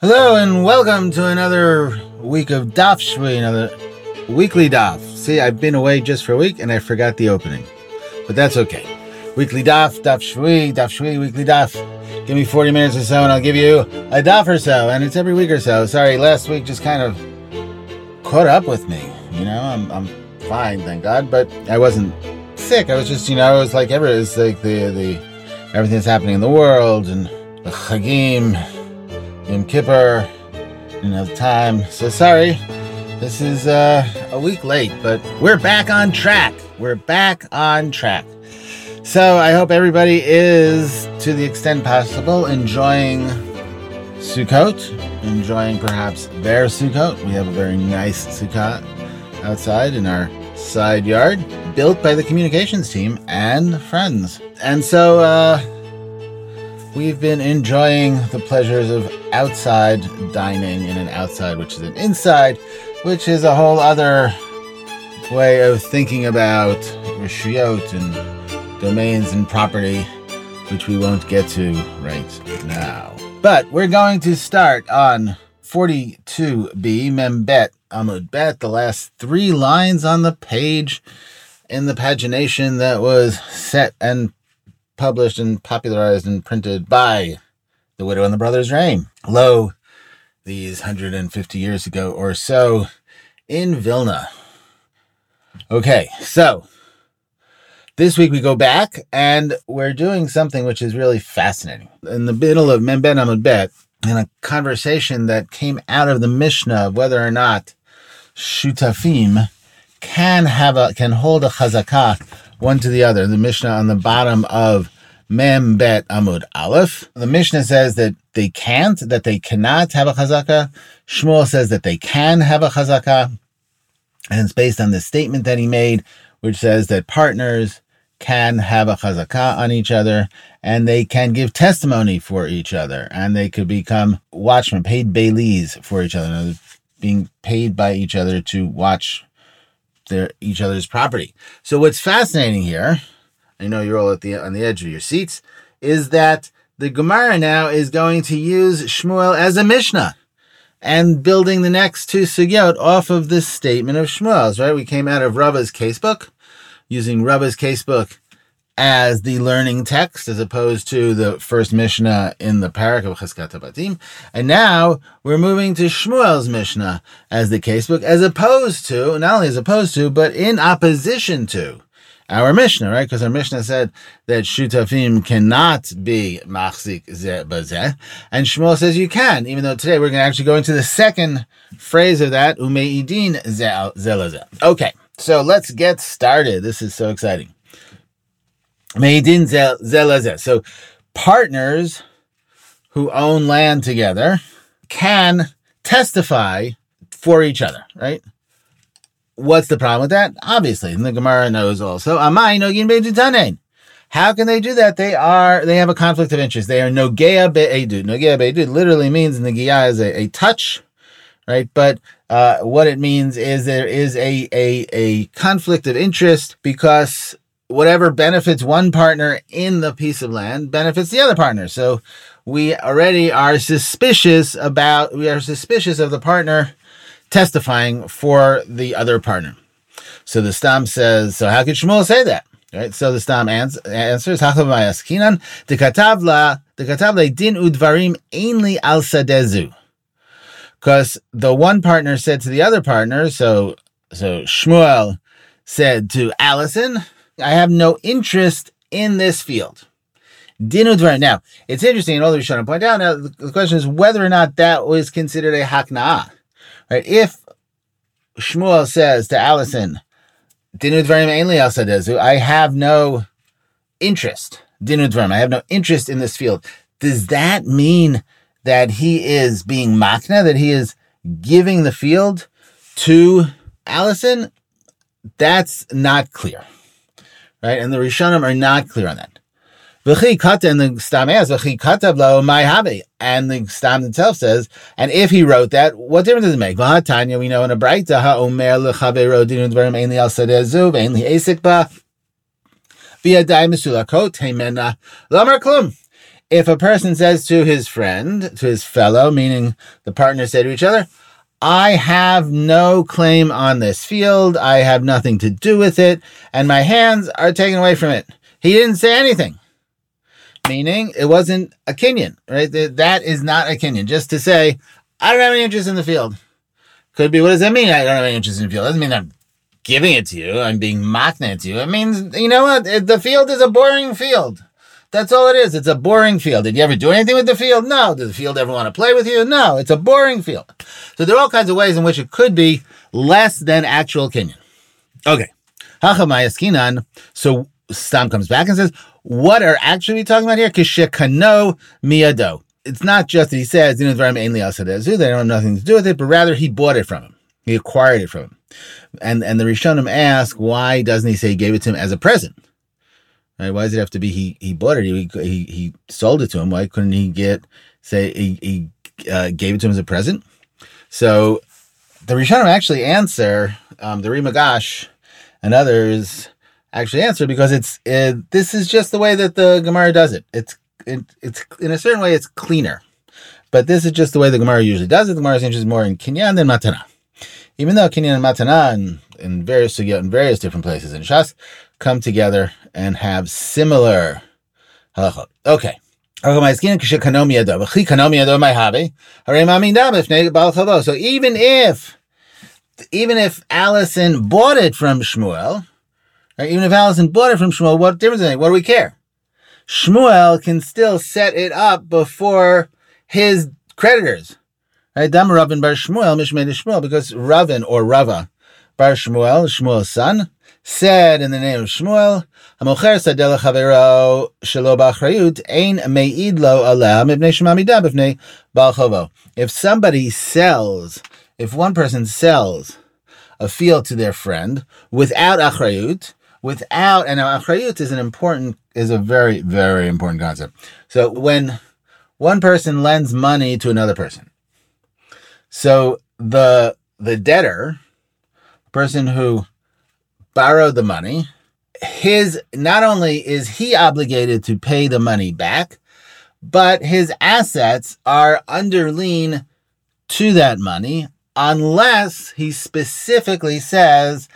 Hello and welcome to another week of Daf Shvi, another weekly Daf. See, I've been away just for a week and I forgot the opening, but that's okay. Weekly Daf, Daf Shvi, Daf Shvi, weekly Daf. Give me 40 minutes or so and I'll give you a Daf or so, and it's every week or so. Sorry, last week just kind of caught up with me. You know, I'm, I'm fine, thank God, but I wasn't sick. I was just, you know, it was like ever, it's like the, the, everything that's happening in the world and the Chagim, Yom Kippur, you know, time. So sorry, this is uh, a week late, but we're back on track. We're back on track. So I hope everybody is, to the extent possible, enjoying Sukkot, enjoying perhaps their Sukkot. We have a very nice Sukkot outside in our side yard, built by the communications team and friends. And so, uh, we've been enjoying the pleasures of outside dining in an outside, which is an inside, which is a whole other way of thinking about rishiyot and domains and property, which we won't get to right now. But we're going to start on 42b Membet Amud Bet, the last three lines on the page in the pagination that was set and published and popularized and printed by The Widow and the Brothers Reign. Lo, these 150 years ago or so in Vilna. Okay, so this week we go back and we're doing something which is really fascinating. In the middle of Memben Amud Bet, in a conversation that came out of the Mishnah of whether or not shutafim can have a can hold a chazakah one to the other. The Mishnah on the bottom of Mem Bet Amud Aleph. The Mishnah says that they can't, that they cannot have a chazakah. Shmuel says that they can have a chazakah. And it's based on the statement that he made, which says that partners can have a chazakah on each other and they can give testimony for each other and they could become watchmen, paid bailees for each other, being paid by each other to watch their each other's property. So what's fascinating here, I know you're all at the on the edge of your seats, is that the Gemara now is going to use Shmuel as a Mishnah and building the next two sugyot off of this statement of Shmuel's, right? We came out of Rava's casebook, using Rava's casebook as the learning text as opposed to the first Mishnah in the parak of Cheskat. And now we're moving to Shmuel's Mishnah as the casebook, as opposed to, not only as opposed to, but in opposition to our Mishnah, right? Because our Mishnah said that Shutafim cannot be Machzik Bazeh. And Shmuel says you can, even though today we're going to actually go into the second phrase of that, Umeidin Zelazeh. Okay, so let's get started. This is so exciting. Meidin zelazeh. So partners who own land together can testify for each other, right? What's the problem with that? Obviously, and the Gemara knows also. Amai nogin beidutanen. How can they do that? They are they have a conflict of interest. They are nogea be'edud. Nogea be'edud literally means nogea is a, a touch, right? But uh, what it means is there is a, a a conflict of interest because whatever benefits one partner in the piece of land benefits the other partner. So we already are suspicious about, we are suspicious of the partner testifying for the other partner. So the Stam says, so how could Shmuel say that? Right. So the Stam ans- answers, Kinan, the Katavla, the Katavla din udvarim ainli al. Because the one partner said to the other partner, so, so Shmuel said to Allison, I have no interest in this field. Dinudvar. Now, it's interesting, and all the Rishonim point out. Now, the question is whether or not that was considered a hakna'ah. Right? If Shmuel says to Allison, I have no interest. I have no interest in this field. Does that mean that he is being makna, that he is giving the field to Allison? That's not clear right? And the Rishonim are not clear on that. And the Stam asks, and the Stam itself says, and if he wrote that, what difference does it make? Tanya, we know in a Braita, ha'omer lechavero dinu dvarim ein li al sadezu, ve'ein li esik ba, v'yadai mesulakot, heimena, lamar klum. if a person says to his friend, to his fellow, meaning the partners say to each other, I have no claim on this field. I have nothing to do with it, and my hands are taken away from it. He didn't say anything, meaning it wasn't a Kinyan, right? That is not a Kinyan. Just to say, I don't have any interest in the field. Could be, what does that mean? I don't have any interest in the field. Doesn't mean I'm giving it to you. I'm being mocked to you. It means, you know what? The field is a boring field. That's all it is. It's a boring field. Did you ever do anything with the field? No. Did the field ever want to play with you? No. It's a boring field. So there are all kinds of ways in which it could be less than actual Kinyan. Okay. So Stam comes back and says, what are actually we talking about here? Kishekano miyado. It's not just that he says, you know, they don't have nothing to do with it, but rather he bought it from him. He acquired it from him. And and the Rishonim ask, why doesn't he say he gave it to him as a present? Right? Why does it have to be he he bought it? He he, he sold it to him. Why couldn't he get say he, he uh, gave it to him as a present? So the Rishonim actually answer um, the Ri Migash and others actually answer because it's it, this is just the way that the Gemara does it. It's it, it's in a certain way it's cleaner, but this is just the way the Gemara usually does it. The Gemara is more in kinyan than matana, even though kinyan and matana and in various in various different places in Shas come together and have similar halachot. Okay. So even if even if Allison bought it from Shmuel, right, even if Allison bought it from Shmuel, what difference does it make? What do we care? Shmuel can still set it up before his creditors. Right? Dam bar Shmuel, Mishmei Shmuel, because Ravin or Rava bar Shmuel, Shmuel's son, said in the name of Shmuel, Hamocher sadel chavero shelo b'achrayut ein me'id lo aleh mibnei shemamida b'fnei bal If somebody sells, if one person sells a field to their friend without achrayut, without, and now achrayut is an important, is a very, very important concept. So when one person lends money to another person, so the the debtor, person who borrowed the money, his not only is he obligated to pay the money back, but his assets are under lien to that money unless he specifically says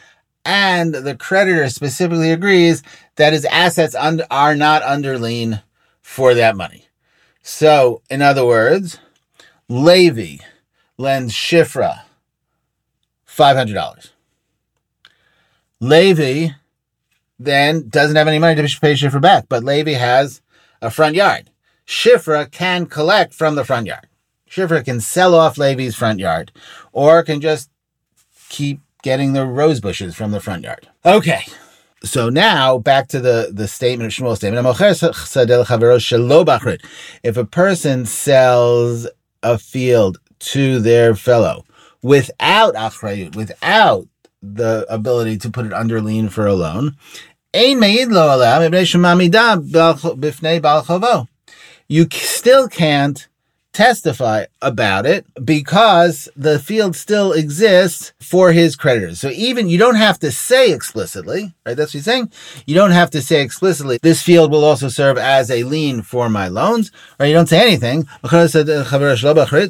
and the creditor specifically agrees that his assets un- are not under lien for that money. So, in other words, Levi lends Shifra $500. Levi then doesn't have any money to pay Shifra back, but Levi has a front yard. Shifra can collect from the front yard. Shifra can sell off Levi's front yard or can just keep getting the rose bushes from the front yard. Okay. So now back to the, the statement of Shmuel's statement. If a person sells a field to their fellow without achrayut, without the ability to put it under lien for a loan. You still can't testify about it because the field still exists for his creditors. So even you don't have to say explicitly, right? That's what he's saying. You don't have to say explicitly, this field will also serve as a lien for my loans, right? You don't say anything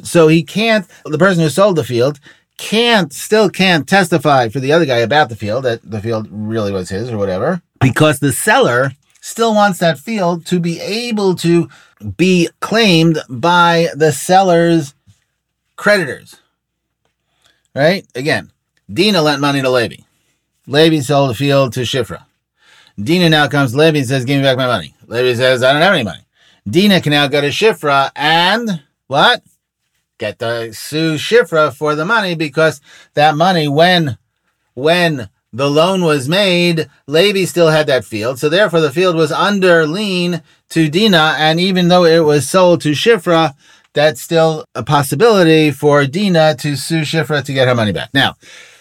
so he can't, the person who sold the field can't still can't testify for the other guy about the field that the field really was his or whatever because the seller still wants that field to be able to be claimed by the seller's creditors. Right? Again, Dina lent money to Levi. Levi sold the field to Shifra. Dina now comes to Levi and says, Give me back my money. Levi says, I don't have any money. Dina can now go to Shifra and what? Get the sue Shifra for the money because that money, when when the loan was made, Levi still had that field, so therefore the field was under lien to Dina, and even though it was sold to Shifra, that's still a possibility for Dina to sue Shifra to get her money back. Now,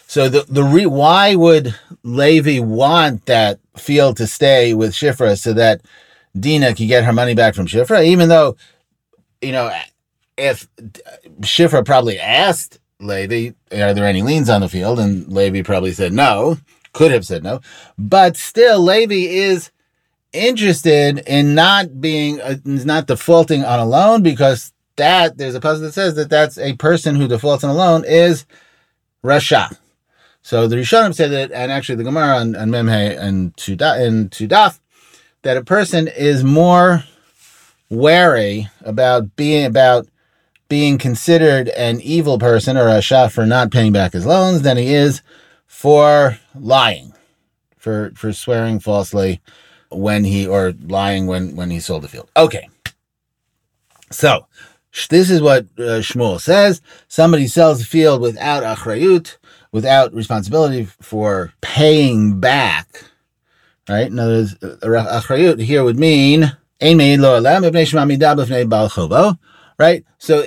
so the the re, why would Levi want that field to stay with Shifra so that Dina could get her money back from Shifra, even though you know if Shifra probably asked Levi, are there any liens on the field? And Levi probably said no, could have said no. But still, Levi is interested in not being, uh, not defaulting on a loan because that, there's a puzzle that says that that's a person who defaults on a loan is Rasha. So the Rishonim said that, and actually the Gemara and, and Memhe and Tudaf, that a person is more wary about being about being considered an evil person or a shah for not paying back his loans than he is for lying, for for swearing falsely when he or lying when when he sold the field. Okay, so this is what uh, Shmuel says: somebody sells a field without achrayut, without responsibility for paying back. Right? In other words, uh, achrayut here would mean right? So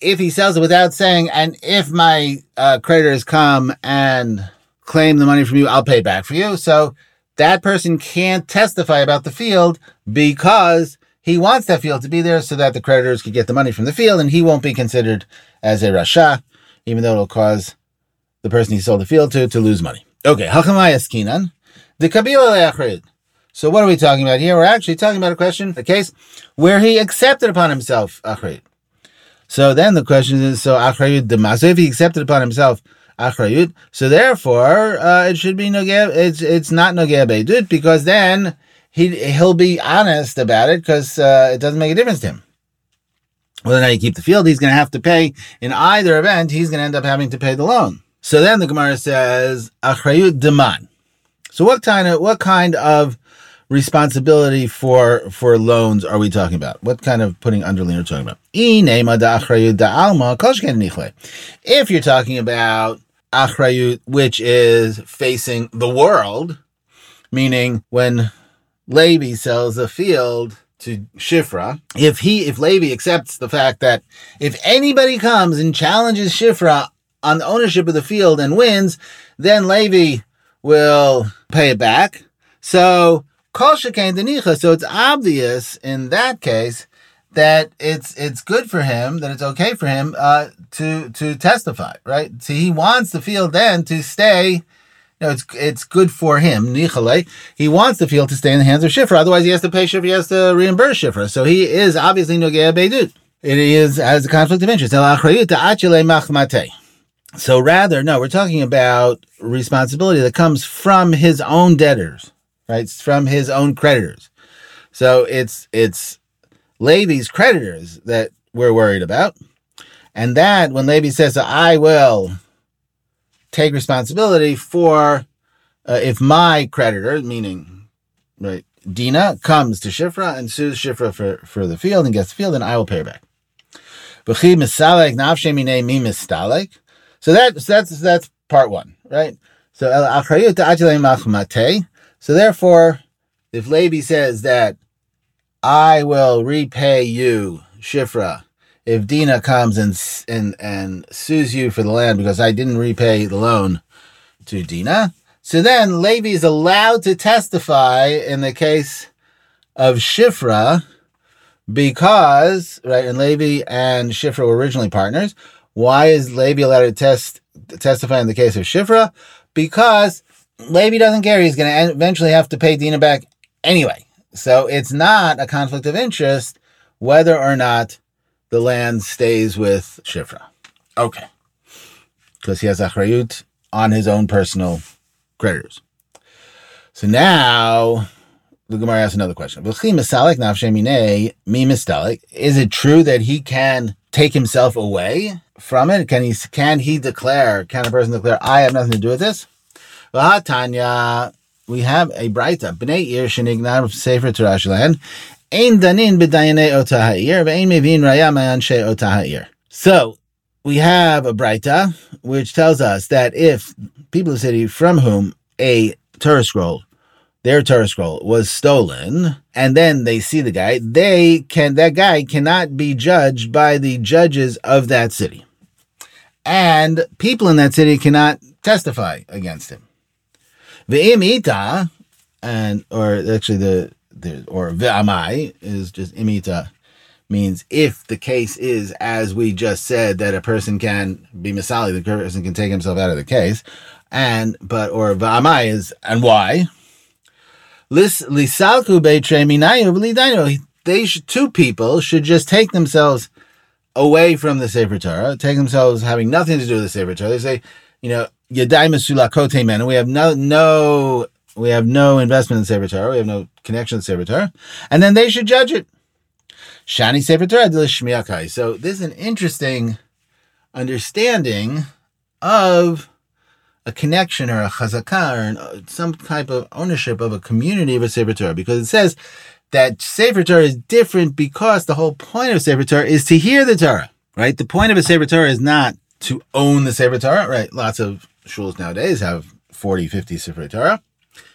if he sells it without saying, and if my uh, creditors come and claim the money from you, I'll pay back for you. So that person can't testify about the field because he wants that field to be there so that the creditors could get the money from the field and he won't be considered as a Rasha, even though it'll cause the person he sold the field to to lose money. Okay, Hachamayas The Kabila So what are we talking about here? We're actually talking about a question, a case where he accepted upon himself Achrayut. So then the question is, so achrayut dema. So if he accepted upon himself achrayut, so therefore uh, it should be nogeh. It's it's not nogeh beidut because then he he'll be honest about it because uh, it doesn't make a difference to him. Whether or not you keep the field, he's going to have to pay. In either event, he's going to end up having to pay the loan. So then the Gemara says achrayut deman. So what kind of what kind of responsibility for for loans are we talking about? What kind of putting underling are we talking about? If you're talking about achrayut, which is facing the world, meaning when Levi sells a field to Shifra, if he if Levi accepts the fact that if anybody comes and challenges Shifra on the ownership of the field and wins, then Levi will pay it back. So. So it's obvious in that case that it's it's good for him, that it's okay for him uh, to to testify, right? See, he wants the field then to stay. You know, it's it's good for him. He wants the field to stay in the hands of Shifra. Otherwise, he has to pay Shifra. He has to reimburse Shifra. So he is obviously nogea beidut. It is as a conflict of interest. So rather, no, we're talking about responsibility that comes from his own debtors right? It's from his own creditors. So it's it's Levi's creditors that we're worried about. And that when Levi says, I will take responsibility for uh, if my creditor, meaning right, Dina, comes to Shifra and sues Shifra for, for the field and gets the field, then I will pay her back. So that so that's that's part one, right? So so therefore, if Levi says that I will repay you, Shifra, if Dina comes and and and sues you for the land because I didn't repay the loan to Dina, so then Levi is allowed to testify in the case of Shifra because right, and Levi and Shifra were originally partners. Why is Levi allowed to test testify in the case of Shifra? Because Levi doesn't care. He's going to eventually have to pay Dina back anyway. So it's not a conflict of interest whether or not the land stays with Shifra. Okay. Because he has achrayut on his own personal creditors. So now the Gemara asks another question. Is it true that he can take himself away from it? Can he can he declare, can a person declare, I have nothing to do with this? Tanya, we have a Braita. Bnei Ir shenignar sefer Torah shelahen. Ein danin b'dayane otah ha'ir, ve'ein mevin raya ma'anshe otah ha'ir. So, we have a Braita, which tells us that if people of the city from whom a Torah scroll, their Torah scroll was stolen, and then they see the guy, they can, that guy cannot be judged by the judges of that city. And people in that city cannot testify against him. Ve'imita, and or actually the the or ve'amai is just imita means if the case is as we just said that a person can be misali, the person can take himself out of the case, and but or ve'amai is and why. Lisalku. They should, two people should just take themselves away from the Sefer Torah, take themselves having nothing to do with the Sefer Torah. They say, you know, Yadai men. We have no no we have no investment in Sefer. We have no connection to Sefer. And then they should judge it. Shani Sefer Torah So this is an interesting understanding of a connection or a chazakah or an, some type of ownership of a community of a Sefer Torah because it says that Sefer Torah is different because the whole point of Sefer Torah is to hear the Torah, right? The point of a Sefer Torah is not to own the Sefer Torah, right? Lots of shuls nowadays have 40, 50 Sefer Torah.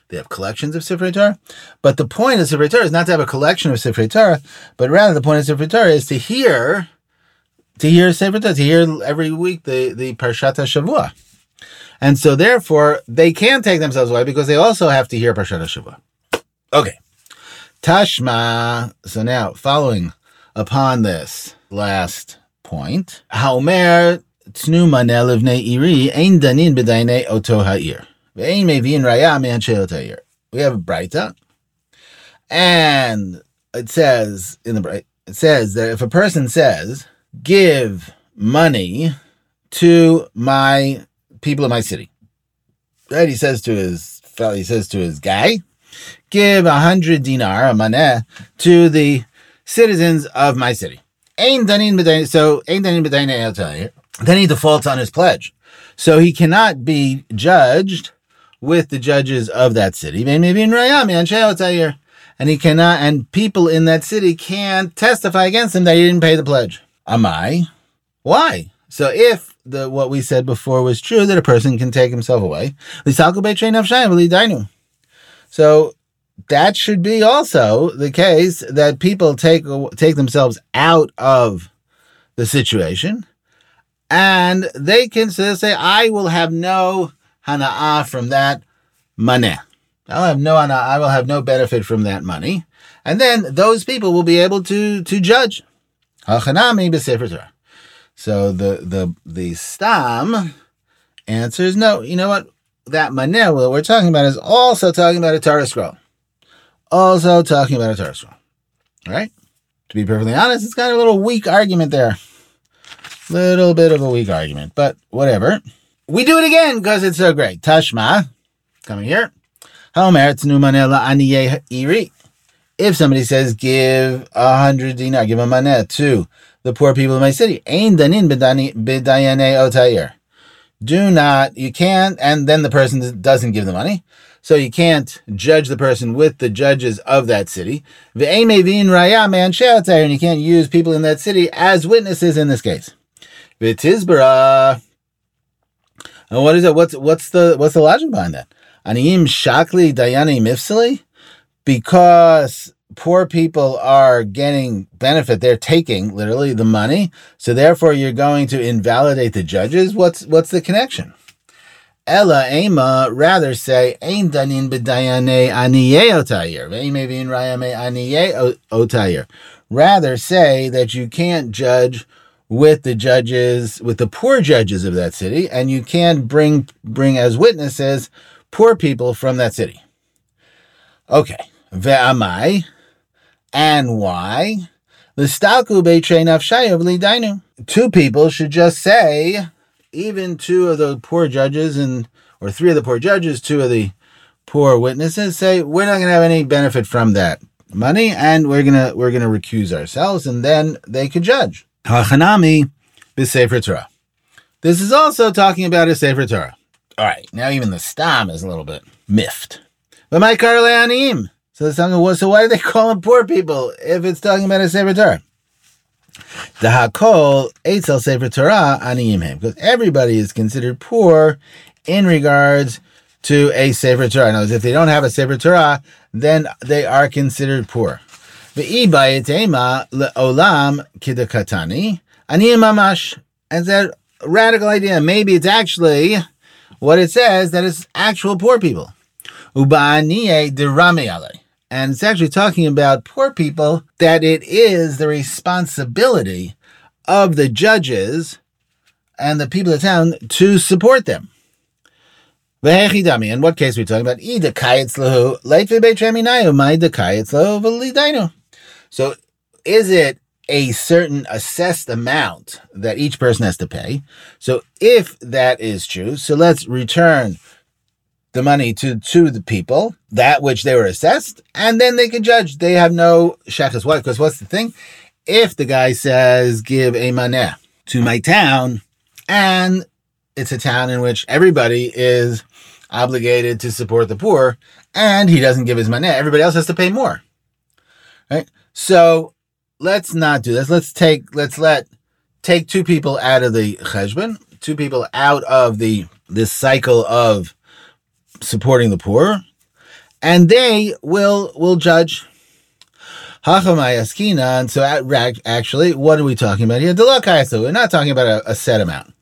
They have collections of Sefer Torah. But the point of Sefer Torah is not to have a collection of Sefer Torah, but rather the point of Sefer Torah is to hear, to hear Sefer Torah, to hear every week the, the Parshat Shavua. And so therefore, they can take themselves away because they also have to hear Parshat Shavua. Okay. Tashma. So now, following upon this last point, Haomer We have a Braita, and it says in the Braita, it says that if a person says, give money to my people in my city, right? He says to his fellow, he says to his guy, give a hundred dinar, a maneh, to the citizens of my city. Ain danin so ain danin Then he defaults on his pledge, so he cannot be judged with the judges of that city. And he cannot, and people in that city can't testify against him that he didn't pay the pledge. Am I? Why? So if the what we said before was true, that a person can take himself away, so that should be also the case that people take take themselves out of the situation, and they can say, "I will have no hana'ah from that money. I'll have no hana'ah. I will have no benefit from that money." And then those people will be able to to judge. So the the the stam answers no. You know what? That maneh what we're talking about is also talking about a Torah scroll. Also talking about a Torah scroll. All right? To be perfectly honest, it's got a little weak argument there. Little bit of a weak argument, but whatever. We do it again because it's so great. Tashma, coming here. Haomeretz numanela aniye iri. If somebody says give a hundred dinar, give a manet to the poor people of my city, ain danin b'dayane otayir do not, you can't, and then the person doesn't give the money. So you can't judge the person with the judges of that city. And you can't use people in that city as witnesses in this case. And what is it? What's what's the what's the logic behind that? Aniyim shakli dayani mifsali? Because poor people are getting benefit. They're taking literally the money. So therefore you're going to invalidate the judges. What's, what's the connection? Ella Ema rather say Ein danin b'dayane aniye otayir. Ve'imevin rayame aniye otayir. Rather say that you can't judge with the judges, with the poor judges of that city, and you can't bring bring as witnesses poor people from that city. Okay. Ve'amai. And why? Two people should just say, even two of the poor judges and or three of the poor judges, two of the poor witnesses say, we're not gonna have any benefit from that money and we're gonna we're gonna recuse ourselves, and then they could judge. Hachanami b'sefer Torah. This is also talking about a Sefer Torah. All right, now even the stam is a little bit miffed. But my karleanim. So so why do they call them poor people if it's talking about a Sefer Torah? The Hakol Eitzel Sefer Torah Aniyim because everybody is considered poor in regards to a Sefer Torah. Now, if they don't have a Sefer Torah, then they are considered poor. Le'olam kidakatani aniyim mamash. And that radical idea. Maybe it's actually what it says that it's actual poor people. Uba'aniye derame and it's actually talking about poor people, that it is the responsibility of the judges and the people of the town to support them. In what case are we talking about? So is it a certain assessed amount that each person has to pay? So if that is true, so let's return the money to to the people that which they were assessed, and then they can judge. They have no shechus. What? Because what's the thing? If the guy says give a maneh to my town, and it's a town in which everybody is obligated to support the poor, and he doesn't give his maneh, everybody else has to pay more. Right? So let's not do this. Let's take let's let take two people out of the cheshbon, two people out of the this cycle of supporting the poor, and they will will judge. Hachamayaskina, and so at, actually, what are we talking about here? So we're not talking about a, a set amount.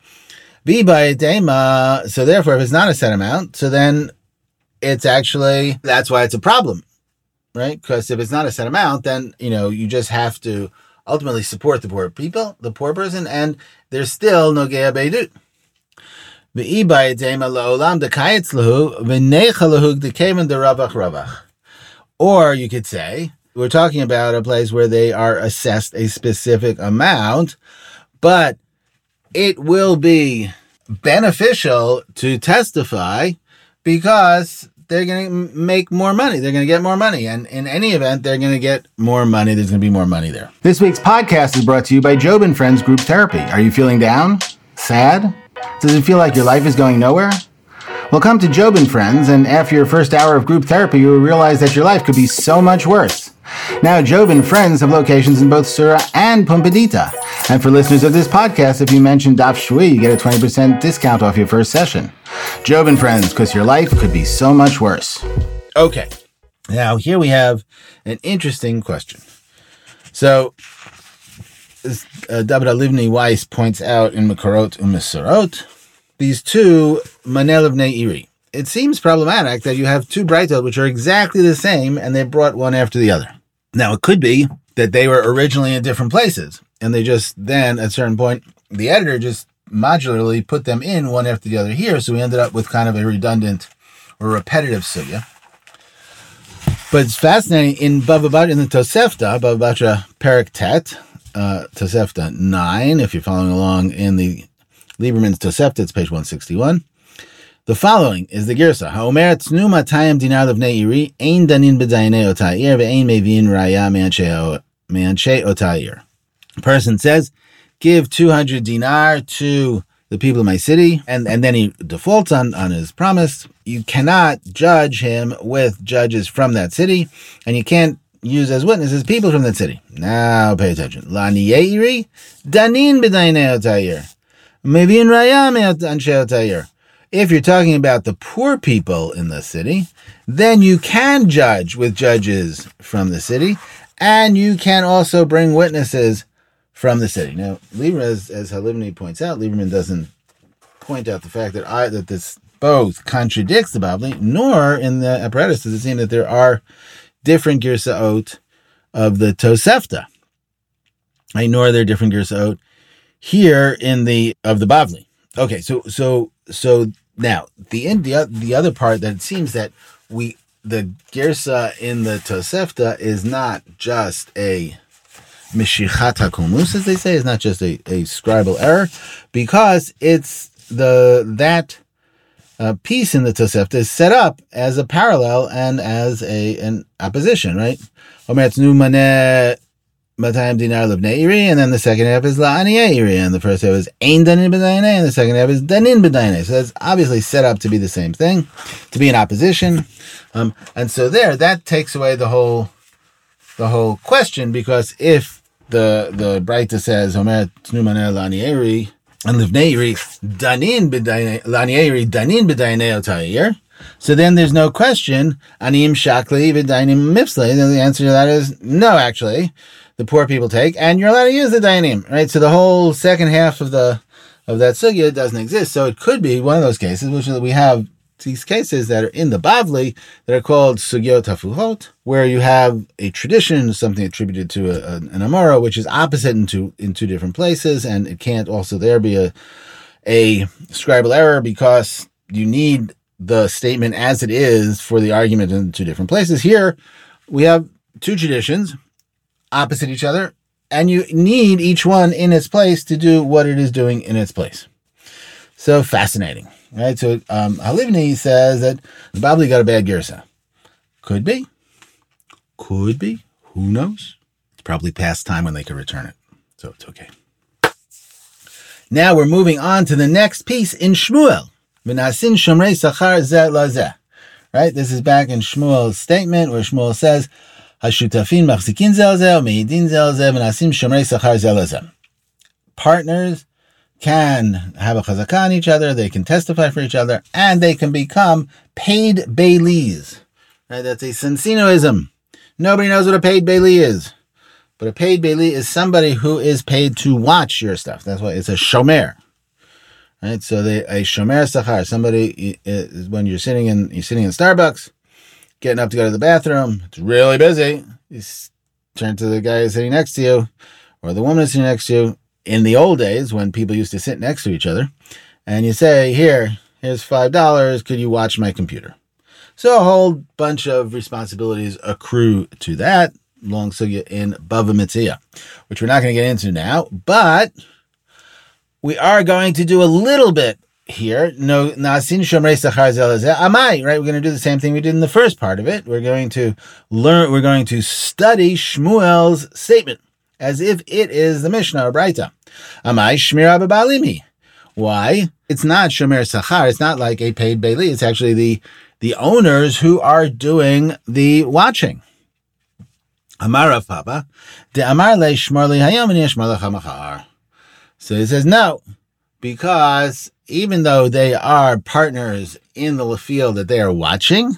Dema. So therefore, if it's not a set amount, so then it's actually that's why it's a problem, right? Because if it's not a set amount, then you know you just have to ultimately support the poor people, the poor person, and there's still no geya beidut. Or you could say, we're talking about a place where they are assessed a specific amount, but it will be beneficial to testify because they're going to make more money. They're going to get more money. And in any event, they're going to get more money. There's going to be more money there. This week's podcast is brought to you by Job and Friends Group Therapy. Are you feeling down? Sad? Does it feel like your life is going nowhere? Well, come to Job and Friends, and after your first hour of group therapy, you will realize that your life could be so much worse. Now, Job and Friends have locations in both Sura and Pumbedita. And for listeners of this podcast, if you mention Daf Shui, you get a 20% discount off your first session. Job and Friends, because your life could be so much worse. Okay. Now, here we have an interesting question. So, uh, David Halivni Weiss points out in Mekorot Umesorot, these two Manel of Ne'iri. It seems problematic that you have two Braitot which are exactly the same and they brought one after the other. Now, it could be that they were originally in different places, and they just then, at a certain point, the editor just modularly put them in one after the other here, so we ended up with kind of a redundant or repetitive sugya. But it's fascinating in Bava in the Tosefta, Bava Batra Perik Tet, uh, Tosefta 9, if you're following along in the Lieberman's Tosefta, it's page 161. The following is the girsa. Haomer tznu matayim dinar levnei iri, ein danin b'dayne otayir, ve'ein mevin raya me'anshe otayir. Person says, give 200 dinar to the people of my city, and, and then he defaults on, on his promise. You cannot judge him with judges from that city, and you can't use as witnesses people from that city. Now pay attention. Yeiri, danin b'dayne otayir. Mevin raya me'anshe otayir if you're talking about the poor people in the city, then you can judge with judges from the city, and you can also bring witnesses from the city. Now, Lieberman, as, as Halivni points out, Lieberman doesn't point out the fact that I that this both contradicts the Bavli, nor in the apparatus does it seem that there are different girsaot of the Tosefta. I nor there are different girsaot here in the of the Bavli. Okay, so so so now, the in the, the other part that it seems that we the girsa in the Tosefta is not just a Mishichat HaKulmus, as they say, is not just a, a scribal error, because it's the that uh, piece in the Tosefta is set up as a parallel and as a an opposition, right? Matayim dinar lebnei and then the second half is la'aniyeh iri, and the first half is ein danin b'dayne, and the second half is danin b'dayne. So that's obviously set up to be the same thing, to be in opposition, um, and so there that takes away the whole the whole question because if the the Breita says Homer tnumaneh la'aniyeh and livnei iri danin b'dayne la'aniyeh danin b'dayne otayir. So then there's no question, anim shakli v'dainim mipsle. Then the answer to that is no, actually the poor people take, and you're allowed to use the dayanim, right? So the whole second half of the of that sugya doesn't exist. So it could be one of those cases, which we have these cases that are in the Bavli that are called sugyot hafuhot, where you have a tradition, something attributed to a, an Amora, which is opposite in two, in two different places, and it can't also there be a a scribal error because you need the statement as it is for the argument in two different places. Here, we have two traditions opposite each other, and you need each one in its place to do what it is doing in its place. So fascinating, right? So um, Halivni says that the Babli got a bad girsa. Could be, could be. Who knows? It's probably past time when they could return it, so it's okay. Now we're moving on to the next piece in Shmuel. V'nasin shomrei sachar zeh. Right? This is back in Shmuel's statement where Shmuel says, Hashutafin machzikin zel zeh, meidin zel zeh, v'nasim shomrei sachar zeh lazeh. Partners can have a chazakah on each other, they can testify for each other, and they can become paid bailees. Right? That's a Sensinoism. Nobody knows what a paid bailee is. But a paid bailee is somebody who is paid to watch your stuff. That's why it's a shomer. Right? So they, a shomer sachar, somebody is when you're sitting in you're sitting in Starbucks, getting up to go to the bathroom. It's really busy. You turn to the guy sitting next to you, or the woman sitting next to you. In the old days, when people used to sit next to each other, and you say, "Here, here's five dollars. Could you watch my computer?" So a whole bunch of responsibilities accrue to that long sugya in Bava Metzia, which we're not going to get into now, but we are going to do a little bit here. No, shomrei sachar amai. Right, we're going to do the same thing we did in the first part of it. We're going to learn. We're going to study Shmuel's statement as if it is the Mishnah or Braita. Amai shmira babalimi. Why? It's not shomer sachar. It's not like a paid bailey. It's actually the the owners who are doing the watching. Amar Papa, de Amar le shmarli hayom and so he says no, because even though they are partners in the field that they are watching,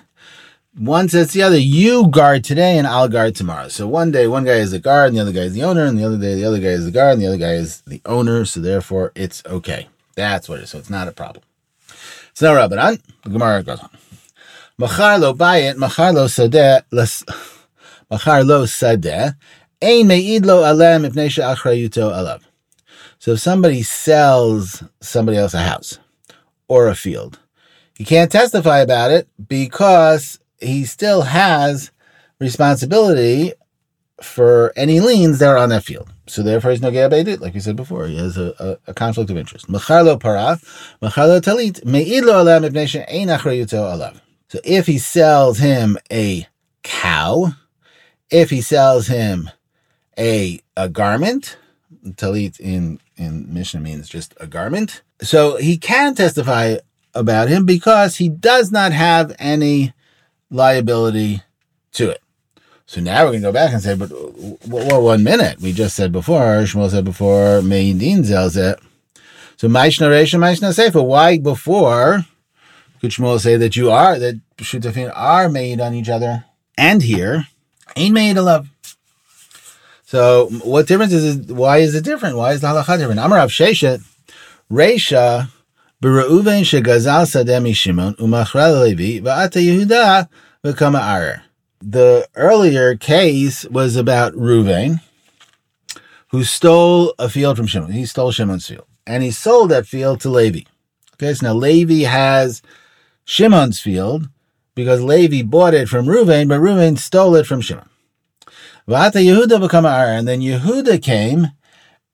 one says the other, you guard today and I'll guard tomorrow. So one day one guy is the guard and the other guy is the owner, and the other day the other guy is the guard and the other guy is the owner. So therefore it's okay. That's what it is. So it's not a problem. So now Rabbanan, the Gemara goes on. Machar lo bayit, machar lo sadeh, machar lo sadeh, ein me'id lo alem ifnei she'achrayuto alav. So if somebody sells somebody else a house or a field, he can't testify about it because he still has responsibility for any liens that are on that field. So therefore, he's no it, like we said before. He has a, a, a conflict of interest. Talit, alav. So if he sells him a cow, if he sells him a a garment, talit in in Mishnah means just a garment. So he can testify about him because he does not have any liability to it. So now we're going to go back and say, but well, one minute. We just said before, Shmuel said before, Meidin Zelzeh. So Maishna Reisha, Maishna Sefer. Why before could Shmuel say that you are, that Shutafin are made on each other? And here, ain't made a love. So what difference is it? Why is it different? Why is the halacha different? Amar Rav Sheshet, Reisha, Bereuven shegazal sademi Shimon umachra Levi va'ata Yehuda v'kama arer. The earlier case was about Reuven, who stole a field from Shimon. He stole Shimon's field, and he sold that field to Levi. Okay, so now Levi has Shimon's field because Levi bought it from Reuven, but Reuven stole it from Shimon. Vata Yehuda become Ar, and then Yehuda came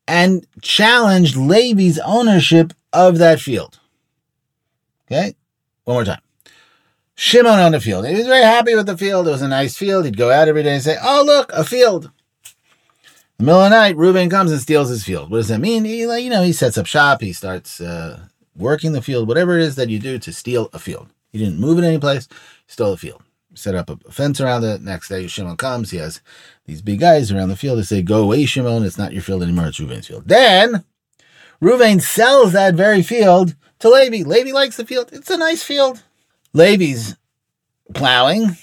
and challenged Levi's ownership of that field. Okay, one more time. Shimon on the field. He was very happy with the field. It was a nice field. He'd go out every day and say, "Oh, look, a field." In the middle of the night, Reuben comes and steals his field. What does that mean? He, you know, he sets up shop. He starts uh, working the field. Whatever it is that you do to steal a field. He didn't move it any place. He stole a field. Set up a fence around it. Next day, Shimon comes. He has these big guys around the field. They say, "Go away, Shimon. It's not your field anymore. It's Reuven's field." Then Reuven sells that very field to Levi. Levi likes the field. It's a nice field. Levi's plowing.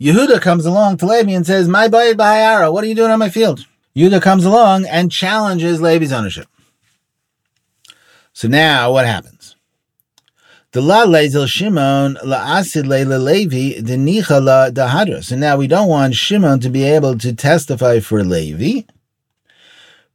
Yehuda comes along to Levi and says, "My boy Bahayara, what are you doing on my field?" Yehuda comes along and challenges Levi's ownership. So now what happens? Shimon asid Levi. So now we don't want Shimon to be able to testify for Levi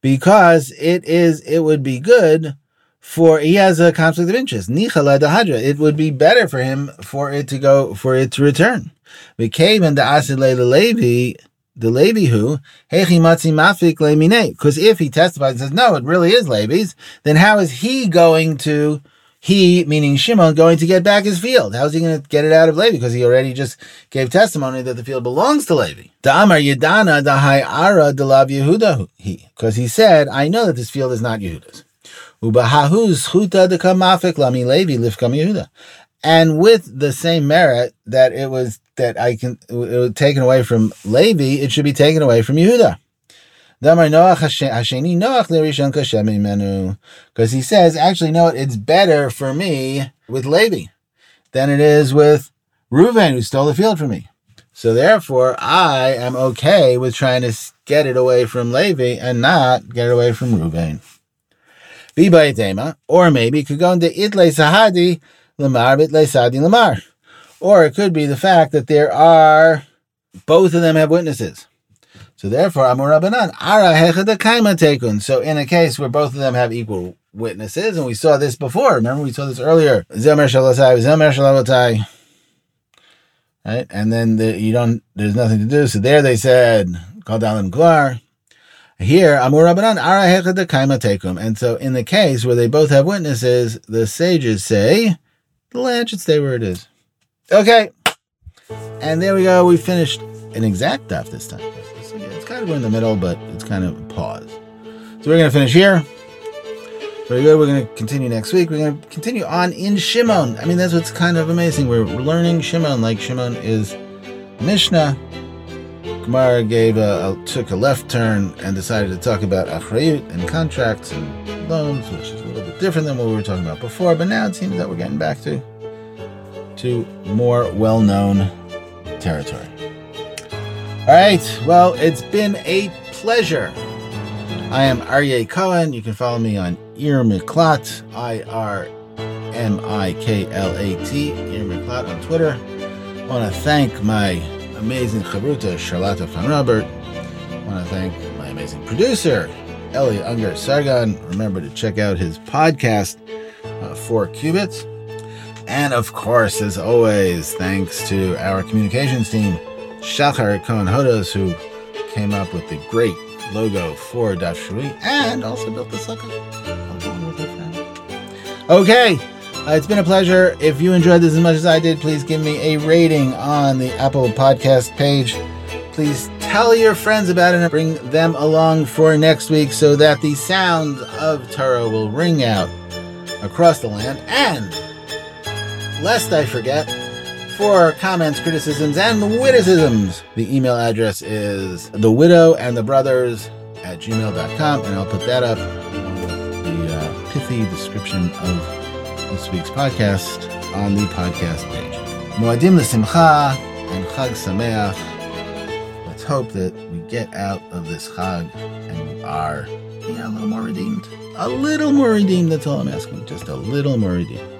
because it is it would be good for he has a conflict of interest. Nichala dahadra. It would be better for him for it to go for it to return. We came and the the Levi the Levi who hechi matzi mafik lemine. Because if he testifies and says no, it really is Levi's, then how is he going to? He, meaning Shimon, going to get back his field. How's he going to get it out of Levi? Because he already just gave testimony that the field belongs to Levi. Da'amar Yedana dahai ara delav Yehuda. He, because he said, I know that this field is not Yehuda's. Ubahahuz chuta dekamafik lami Levi lifkam Yehuda. And with the same merit that it was that I can it was taken away from Levi, it should be taken away from Yehuda. Because he says, actually, no, it's better for me with Levi than it is with Reuven, who stole the field from me. So therefore, I am okay with trying to get it away from Levi and not get it away from Reuven. Or maybe could go into Itle Sahadi Lamar Bitle Sadi Lamar. Or it could be the fact that there are both of them have witnesses. So therefore, Amur Rabbanan, Ara Hechadakaima Tekun. So in a case where both of them have equal witnesses, and we saw this before. Remember, we saw this earlier. Zemer Shalasai, Zemer Shalavatai. Right? And then the, you don't, there's nothing to do. So there they said, call down Klar. Here, Amur Rabbanan, Ara Hechadakaima Tekum. And so in the case where they both have witnesses, the sages say, the land should stay where it is. Okay. And there we go. We finished an exact daf this time kind of in the middle, but it's kind of a pause. So we're going to finish here. Very good. We're going to continue next week. We're going to continue on in Shimon. I mean, that's what's kind of amazing. We're learning Shimon like Shimon is Mishnah. Gemara gave a, a, took a left turn and decided to talk about achrayut and contracts and loans, which is a little bit different than what we were talking about before. But now it seems that we're getting back to to more well-known territory. All right. Well, it's been a pleasure. I am Aryeh Cohen. You can follow me on Ir Miklat, I R M I K L A T, Miklat on Twitter. I want to thank my amazing chavruta, Charlotte van Robert. I want to thank my amazing producer, Eli Unger Sargon. Remember to check out his podcast, uh, Four Cubits. And of course, as always, thanks to our communications team, Shachar Cohen Hodos, who came up with the great logo for Daf Shevui and also built the sukkah Okay, uh, it's been a pleasure. If you enjoyed this as much as I did, please give me a rating on the Apple Podcast page. Please tell your friends about it and bring them along for next week so that the sound of Torah will ring out across the land. And, lest I forget, for comments, criticisms, and witticisms. The email address is the widow and the brothers at gmail.com, and I'll put that up with the uh, pithy description of this week's podcast on the podcast page. Moadim l'simcha and Chag Sameach. Let's hope that we get out of this Chag and we are a little more redeemed. A little more redeemed, that's all I'm asking. Just a little more redeemed.